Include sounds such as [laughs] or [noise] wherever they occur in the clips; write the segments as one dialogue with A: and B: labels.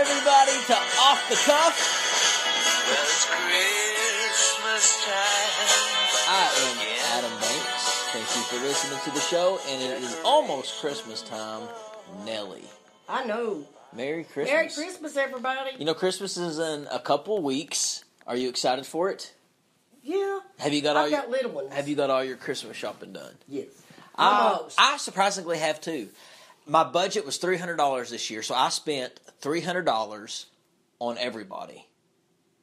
A: everybody, to Off the Cuff.
B: Well, it's Christmas time.
A: I am Adam Banks. Thank you for listening to the show, and it is almost Christmas time. Nelly,
C: I know.
A: Merry Christmas.
C: Merry Christmas, everybody.
A: You know, Christmas is in a couple weeks. Are you excited for it?
C: yeah,
A: Have you got all
C: I've
A: your
C: got little ones.
A: Have you got all your Christmas shopping done?
C: Yes.
A: I, uh,
C: Almost.
A: I surprisingly have too. My budget was three hundred dollars this year, so I spent three hundred dollars on everybody.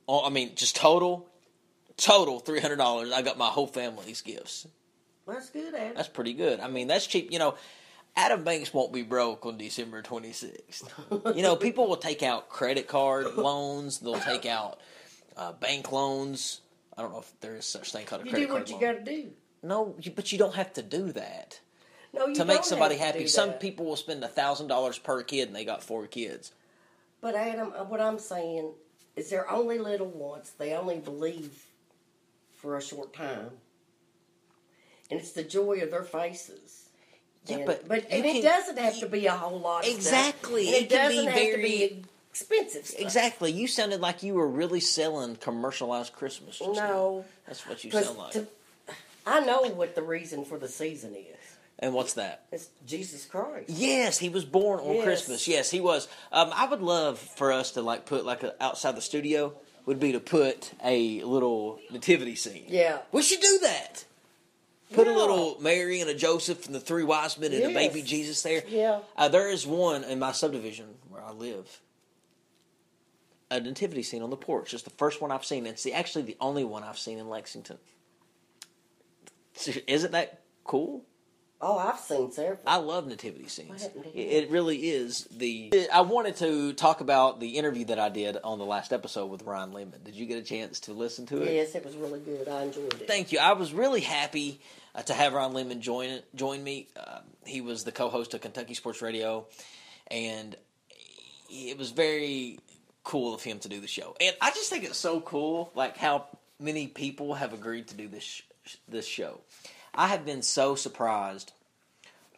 A: Oh, I mean, just total, total three hundred dollars. I got my whole family's gifts.
C: That's good, Adam.
A: That's pretty good. I mean, that's cheap. You know, Adam Banks won't be broke on December twenty sixth. you know, people will take out credit card [laughs] loans. They'll take out uh, bank loans. I don't know if there is such thing called a
C: you
A: credit
C: do
A: card
C: what you got to do.
A: No, but you don't have to do that
C: No,
A: to make somebody
C: to
A: happy. Some
C: that.
A: people will spend a thousand dollars per kid, and they got four kids.
C: But Adam, uh, what I'm saying is they're only little ones. They only believe for a short time, and it's the joy of their faces.
A: Yeah,
C: and,
A: but
C: but and
A: can-
C: it doesn't have to be a whole lot. Of
A: Exactly. It
C: it, doesn't have
A: very-
C: to be expensive. Stuff.
A: Exactly. You sounded like you were really selling commercialized Christmas. just now.
C: No,
A: that's what you sound like.
C: to- I know what the reason for the season is.
A: And what's that?
C: It's Jesus Christ.
A: Yes, he was born on
C: Yes.
A: Christmas. Yes, he was. Um, I would love for us to like put like a, outside the studio would be to put a little nativity scene.
C: Yeah.
A: We should do that. Put a little Mary and a Joseph and the three wise men and a baby Jesus there.
C: Yeah.
A: Uh, there is one in my subdivision where I live. A nativity scene on the porch. It's the first one I've seen. It's the, actually the only one I've seen in Lexington. Isn't that cool?
C: Oh, I've seen several.
A: I love nativity scenes.
C: What happened to
A: It, it really is the. I wanted to talk about the interview that I did on the last episode with Ryan Lemond. Did you get a chance to listen to it?
C: yes, it was really good. I enjoyed it.
A: Thank you. I was really happy uh, to have Ron Lemond join join me. Uh, he was the co-host of Kentucky Sports Radio, and it was very cool of him to do the show. And I just think it's so cool, like how many people have agreed to do this sh- this show. I have been so surprised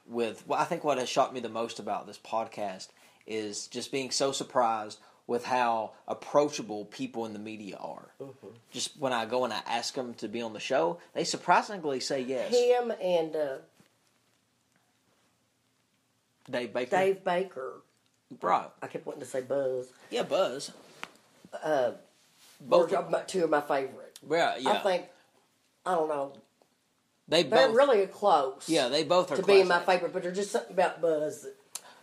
A: with. Well, I think what has shocked me the most about this podcast is just being so surprised with how approachable people in the media are. Just when I go and I ask them to be on the show, they surprisingly say yes.
C: Him and uh,
A: Dave Baker,
C: Dave Baker.
A: right?
C: I kept wanting to say Buzz.
A: Yeah, Buzz.
C: Uh,
A: Both.
C: were my- two of my favorite.
A: Yeah, yeah.
C: I think I don't know.
A: They
C: They're
A: both.
C: really close.
A: yeah, they both are
C: to being my favorite, but there's just something about Buzz. That,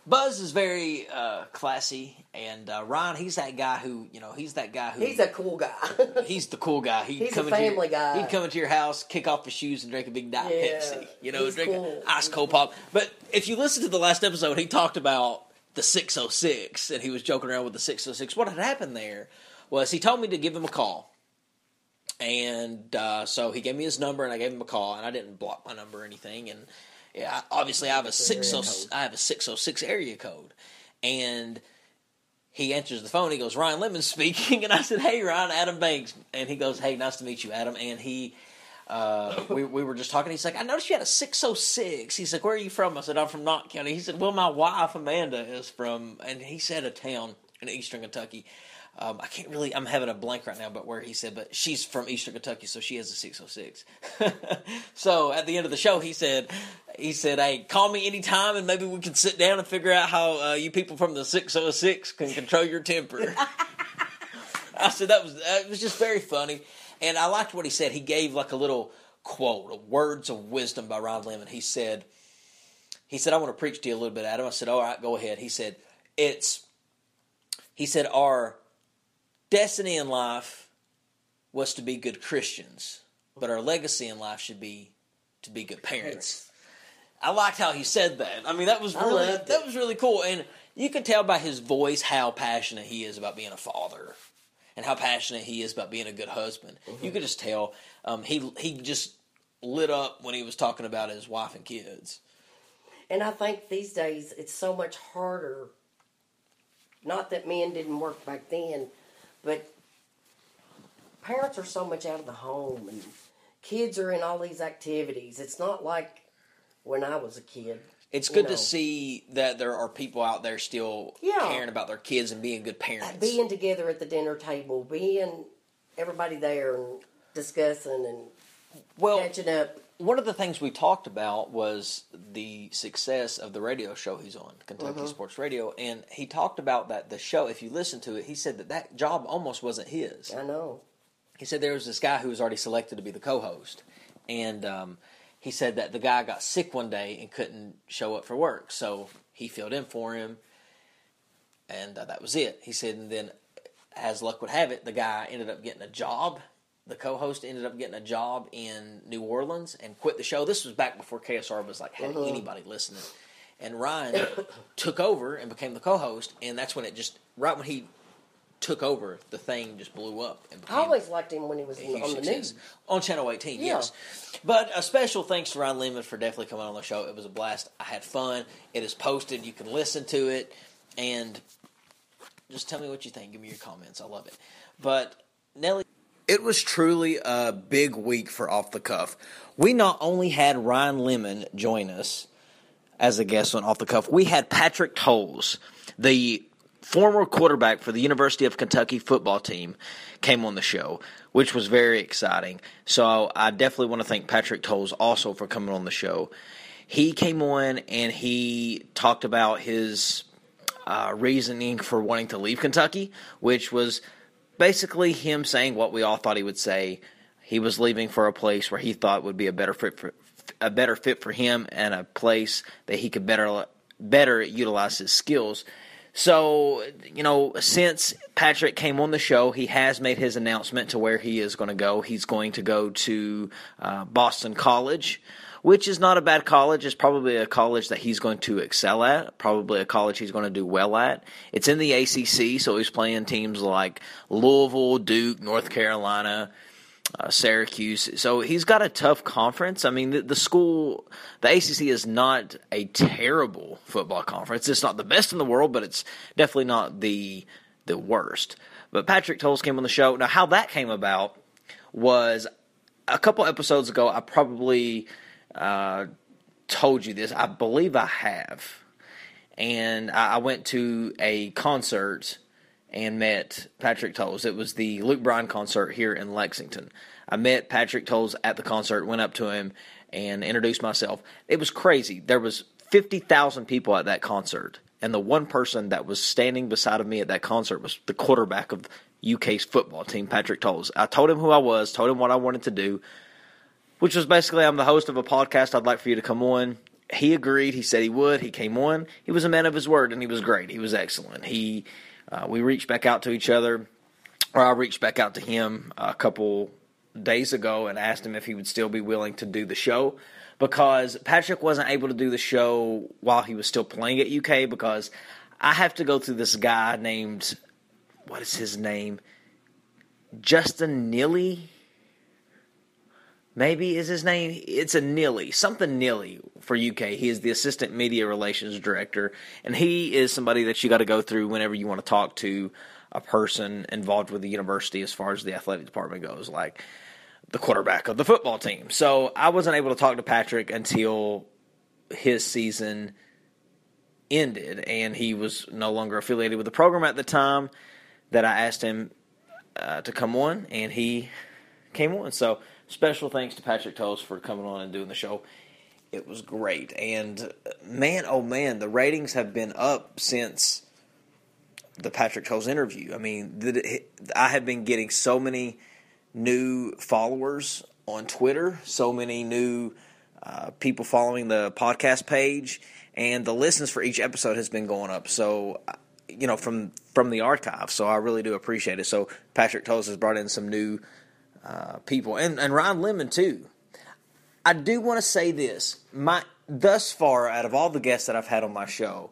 A: Buzz is very uh, classy, and uh, Ryan, he's that guy who you know, he's that guy who
C: he's a cool guy. [laughs]
A: He's the cool guy. He'd
C: He's a
A: come your-
C: family guy.
A: He'd come into your house, kick off his shoes, and drink a big diet
C: Yeah,
A: Pepsi. You know, drink
C: cool.
A: ice cold pop. But if you listen to the last episode, he talked about the 606, and he was joking around with the 606. What had happened there was he told me to give him a call. And uh, so he gave me his number, and I gave him a call, and I didn't block my number or anything. And yeah, obviously I have a six
C: area
A: oh
C: code.
A: I have a six oh six area code, and he answers the phone. He goes, Ryan Lemond speaking. [laughs] And I said, Hey, Ryan, Adam Banks. And he goes, Hey, nice to meet you, Adam. And he, uh, [laughs] we, we were just talking. He's like, I noticed you had a 606. He's like, Where are you from? I said, I'm from Knott County. He said, Well, my wife, Amanda, is from, and he said a town in eastern Kentucky. Um, I can't really, I'm having a blank right now, but where he said, but she's from eastern Kentucky, so she has a 606. [laughs] so at the end of the show, he said, he said, hey, call me anytime and maybe we can sit down and figure out how uh, you people from the 606 can control your temper. [laughs] I said, that was, that was just very funny. And I liked what he said. He gave like a little quote, a words of wisdom by Ron Lemond. He said, he said, I want to preach to you a little bit, Adam. I said, all right, go ahead. He said, it's, he said, our destiny in life was to be good Christians, but our legacy in life should be to be good parents. I liked how he said that. I mean, that was really that was really cool, and you could tell by his voice how passionate he is about being a father, and how passionate he is about being a good husband.
C: Mm-hmm.
A: You could just tell um, he he just lit up when he was talking about his wife and kids.
C: and I think these days it's so much harder. Not that men didn't work back then, but parents are so much out of the home and kids are in all these activities. It's not like when I was a kid.
A: It's good
C: know.
A: to see that there are people out there still
C: Yeah.
A: caring about their kids and being good parents.
C: Uh, being together at the dinner table, being everybody there and discussing and
A: well,
C: catching up.
A: One of the things we talked about was the success of the radio show he's on, Kentucky
C: Uh-huh.
A: Sports Radio, and he talked about that the show. If you listen to it, he said that that job almost wasn't his.
C: I know.
A: He said there was this guy who was already selected to be the co-host, and um, he said that the guy got sick one day and couldn't show up for work, so he filled in for him, and uh, that was it. He said, and then, as luck would have it, the guy ended up getting a job. The co-host ended up getting a job in New Orleans and quit the show. This was back before KSR was like had uh-huh. anybody listening, and Ryan [coughs] took over and became the co-host, and that's when it just right when he took over, the thing just blew up and
C: I always liked him when he was
A: a
C: in,
A: huge
C: on the news.
A: On Channel 18,
C: Yeah.
A: yes. But a special thanks to Ryan Lemond for definitely coming on the show. It was a blast. I had fun. It is posted. You can listen to it. And just tell me what you think. Give me your comments. I love it. But, Nelly. It was truly a big week for Off the Cuff. We not only had Ryan Lemond join us as a guest on Off the Cuff, we had Patrick Towles, the former quarterback for the University of Kentucky football team, came on the show, which was very exciting. So I definitely want to thank Patrick Towles also for coming on the show. He came on and he talked about his uh, reasoning for wanting to leave Kentucky, which was basically him saying what we all thought he would say. He was leaving for a place where he thought would be a better fit for a better fit for him and a place that he could better better utilize his skills. So, you know, since Patrick came on the show, he has made his announcement to where he is going to go. He's going to go to uh, Boston College, which is not a bad college. It's probably a college that he's going to excel at, probably a college he's going to do well at. It's in the ACC, so he's playing teams like Louisville, Duke, North Carolina, uh, Syracuse. So he's got a tough conference. I mean, the, the school, the ACC is not a terrible football conference. It's not the best in the world, but it's definitely not the the worst. But Patrick Towles came on the show. Now, how that came about was a couple episodes ago. I probably uh, told you this. I believe I have, and I, I went to a concert and met Patrick Towles. It was the Luke Bryan concert here in Lexington. I met Patrick Towles at the concert, went up to him and introduced myself. It was crazy. There was 50,000 people at that concert, and the one person that was standing beside of me at that concert was the quarterback of UK's football team, Patrick Towles. I told him who I was, told him what I wanted to do, which was basically I'm the host of a podcast. I'd like for you to come on. He agreed. He said he would. He came on. He was a man of his word, and he was great. He was excellent. He uh, we reached back out to each other, or I reached back out to him a couple days ago and asked him if he would still be willing to do the show because Patrick wasn't able to do the show while he was still playing at UK because I have to go through this guy named what is his name? Justin Neely. Maybe is his name. It's a Nilly, something Nilly for UK. He is the assistant media relations director, and he is somebody that you got to go through whenever you want to talk to a person involved with the university as far as the athletic department goes, like the quarterback of the football team. So I wasn't able to talk to Patrick until his season ended, and he was no longer affiliated with the program at the time that I asked him uh, to come on, and he came on. So special thanks to Patrick Towles for coming on and doing the show. It was great, and uh, man, oh man, the ratings have been up since the Patrick Towles interview. I mean, I have been getting so many new followers on Twitter, so many new uh, people following the podcast page, and the listens for each episode has been going up. So, uh, you know, from from the archive. So I really do appreciate it. So Patrick Towles has brought in some new uh, people, and and Ryan Lemond too. I do want to say this: my thus far, out of all the guests that I've had on my show,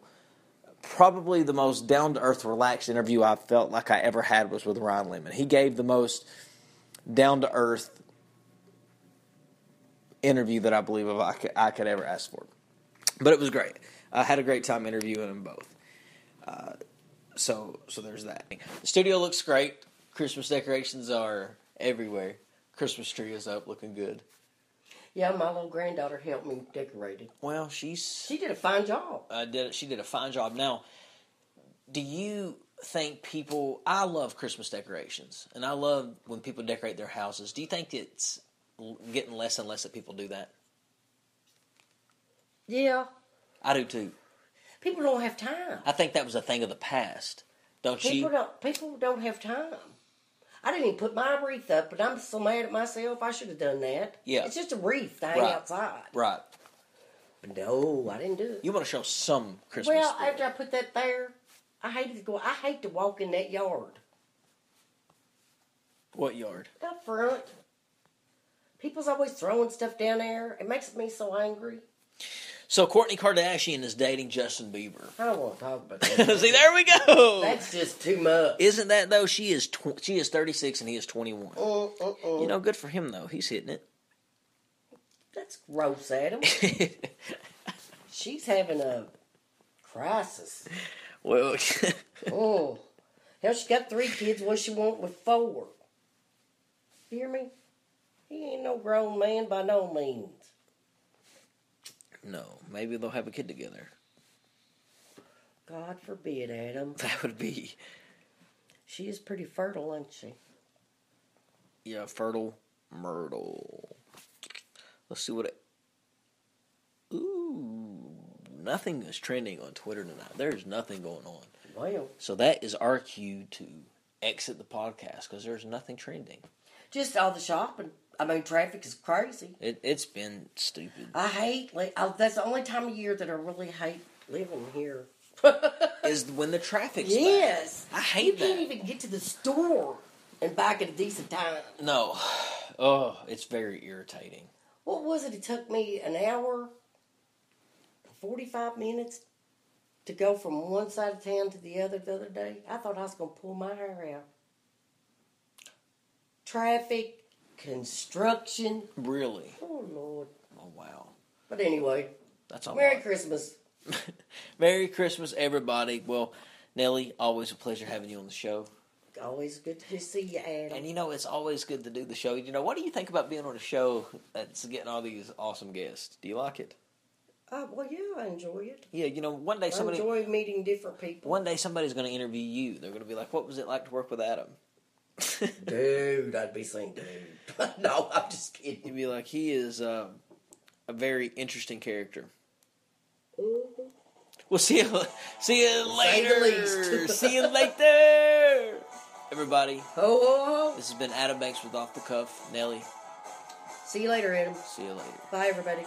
A: probably the most down to earth, relaxed interview I felt like I ever had was with Ryan Lemond. He gave the most down to earth interview that I believe I could, I could ever ask for. But it was great. I had a great time interviewing them both. Uh, so so there's that. The studio looks great. Christmas decorations are everywhere. Christmas tree is up, looking good.
C: Yeah, my little granddaughter helped me decorate it.
A: Well, she's
C: She did a fine job.
A: I did she did a fine job. Now, do you think people? I love Christmas decorations, and I love when people decorate their houses. Do you think it's getting less and less that people do that?
C: Yeah,
A: I do too.
C: people don't have time.
A: I think that was a thing of the past. Don't
C: People
A: you?
C: don't. People don't have time. I didn't even put my wreath up, but I'm so mad at myself. I should have done that.
A: Yeah.
C: it's just a wreath to hang
A: Right.
C: outside.
A: Right.
C: But no, I didn't do it.
A: You want to show some Christmas.
C: well,
A: spirit.
C: after I put that there, I hated to go. I hate to walk in that yard
A: what yard?
C: up front. People's always throwing stuff down there. It makes me so angry.
A: So Kourtney Kardashian is dating Justin Bieber.
C: I don't want to talk about [laughs] that.
A: See, there we go.
C: That's just too much.
A: Isn't that though? She is tw- she is thirty six and he is twenty one.
C: Mm, mm, mm.
A: You know, good for him though. He's hitting it.
C: That's gross, Adam. [laughs] She's having a crisis.
A: well, [laughs]
C: Oh, hell, she got three kids. What she want with four? You hear me? He ain't no grown man by no means.
A: No. Maybe they'll have a kid together.
C: God forbid, Adam. [laughs]
A: That would be
C: She is pretty fertile, isn't she?
A: yeah, fertile myrtle. Let's see what. It, ooh, nothing is trending on Twitter tonight. There's nothing going on.
C: Well,
A: So that is our cue to exit the podcast because there's nothing trending.
C: just all the shopping. I mean, traffic is crazy.
A: It, it's been stupid.
C: I hate. Like, I, that's the only time of year that I really hate living here. [laughs]
A: Is when the traffic's
C: yes,
A: bad. I hate
C: you
A: that.
C: You can't even get to the store and back at a decent time.
A: No. Oh, it's very irritating.
C: What was it? It took me an hour, forty-five minutes to go from one side of town to the other the other day. I thought I was going to pull my hair out. Traffic, construction.
A: Really.
C: Oh Lord!
A: Oh wow.
C: But anyway,
A: That's all.
C: Merry Christmas. [laughs]
A: Merry Christmas, everybody. Well, Nelly, always a pleasure having you on the show.
C: Always good to see you, Adam.
A: And you know, it's always good to do the show. You know, what do you think about being on a show that's getting all these awesome guests? Do you like it?
C: Oh well, yeah, I enjoy it.
A: Yeah, you know, one day
C: I
A: somebody,
C: enjoy meeting different people.
A: one day somebody's going to interview you. They're going to be like, "What was it like to work with Adam?" [laughs]
C: Dude, I'd be saying, dude. [laughs] no, I'm just kidding.
A: You'd be like, "He is uh, a very interesting character."
C: Mhm.
A: We'll see you. See you later. [laughs] see you later, everybody.
C: Ho, ho, ho.
A: This has been Adam Banks with Off the Cuff. Nelly,
C: See you later, Adam.
A: see you later.
C: Bye, everybody.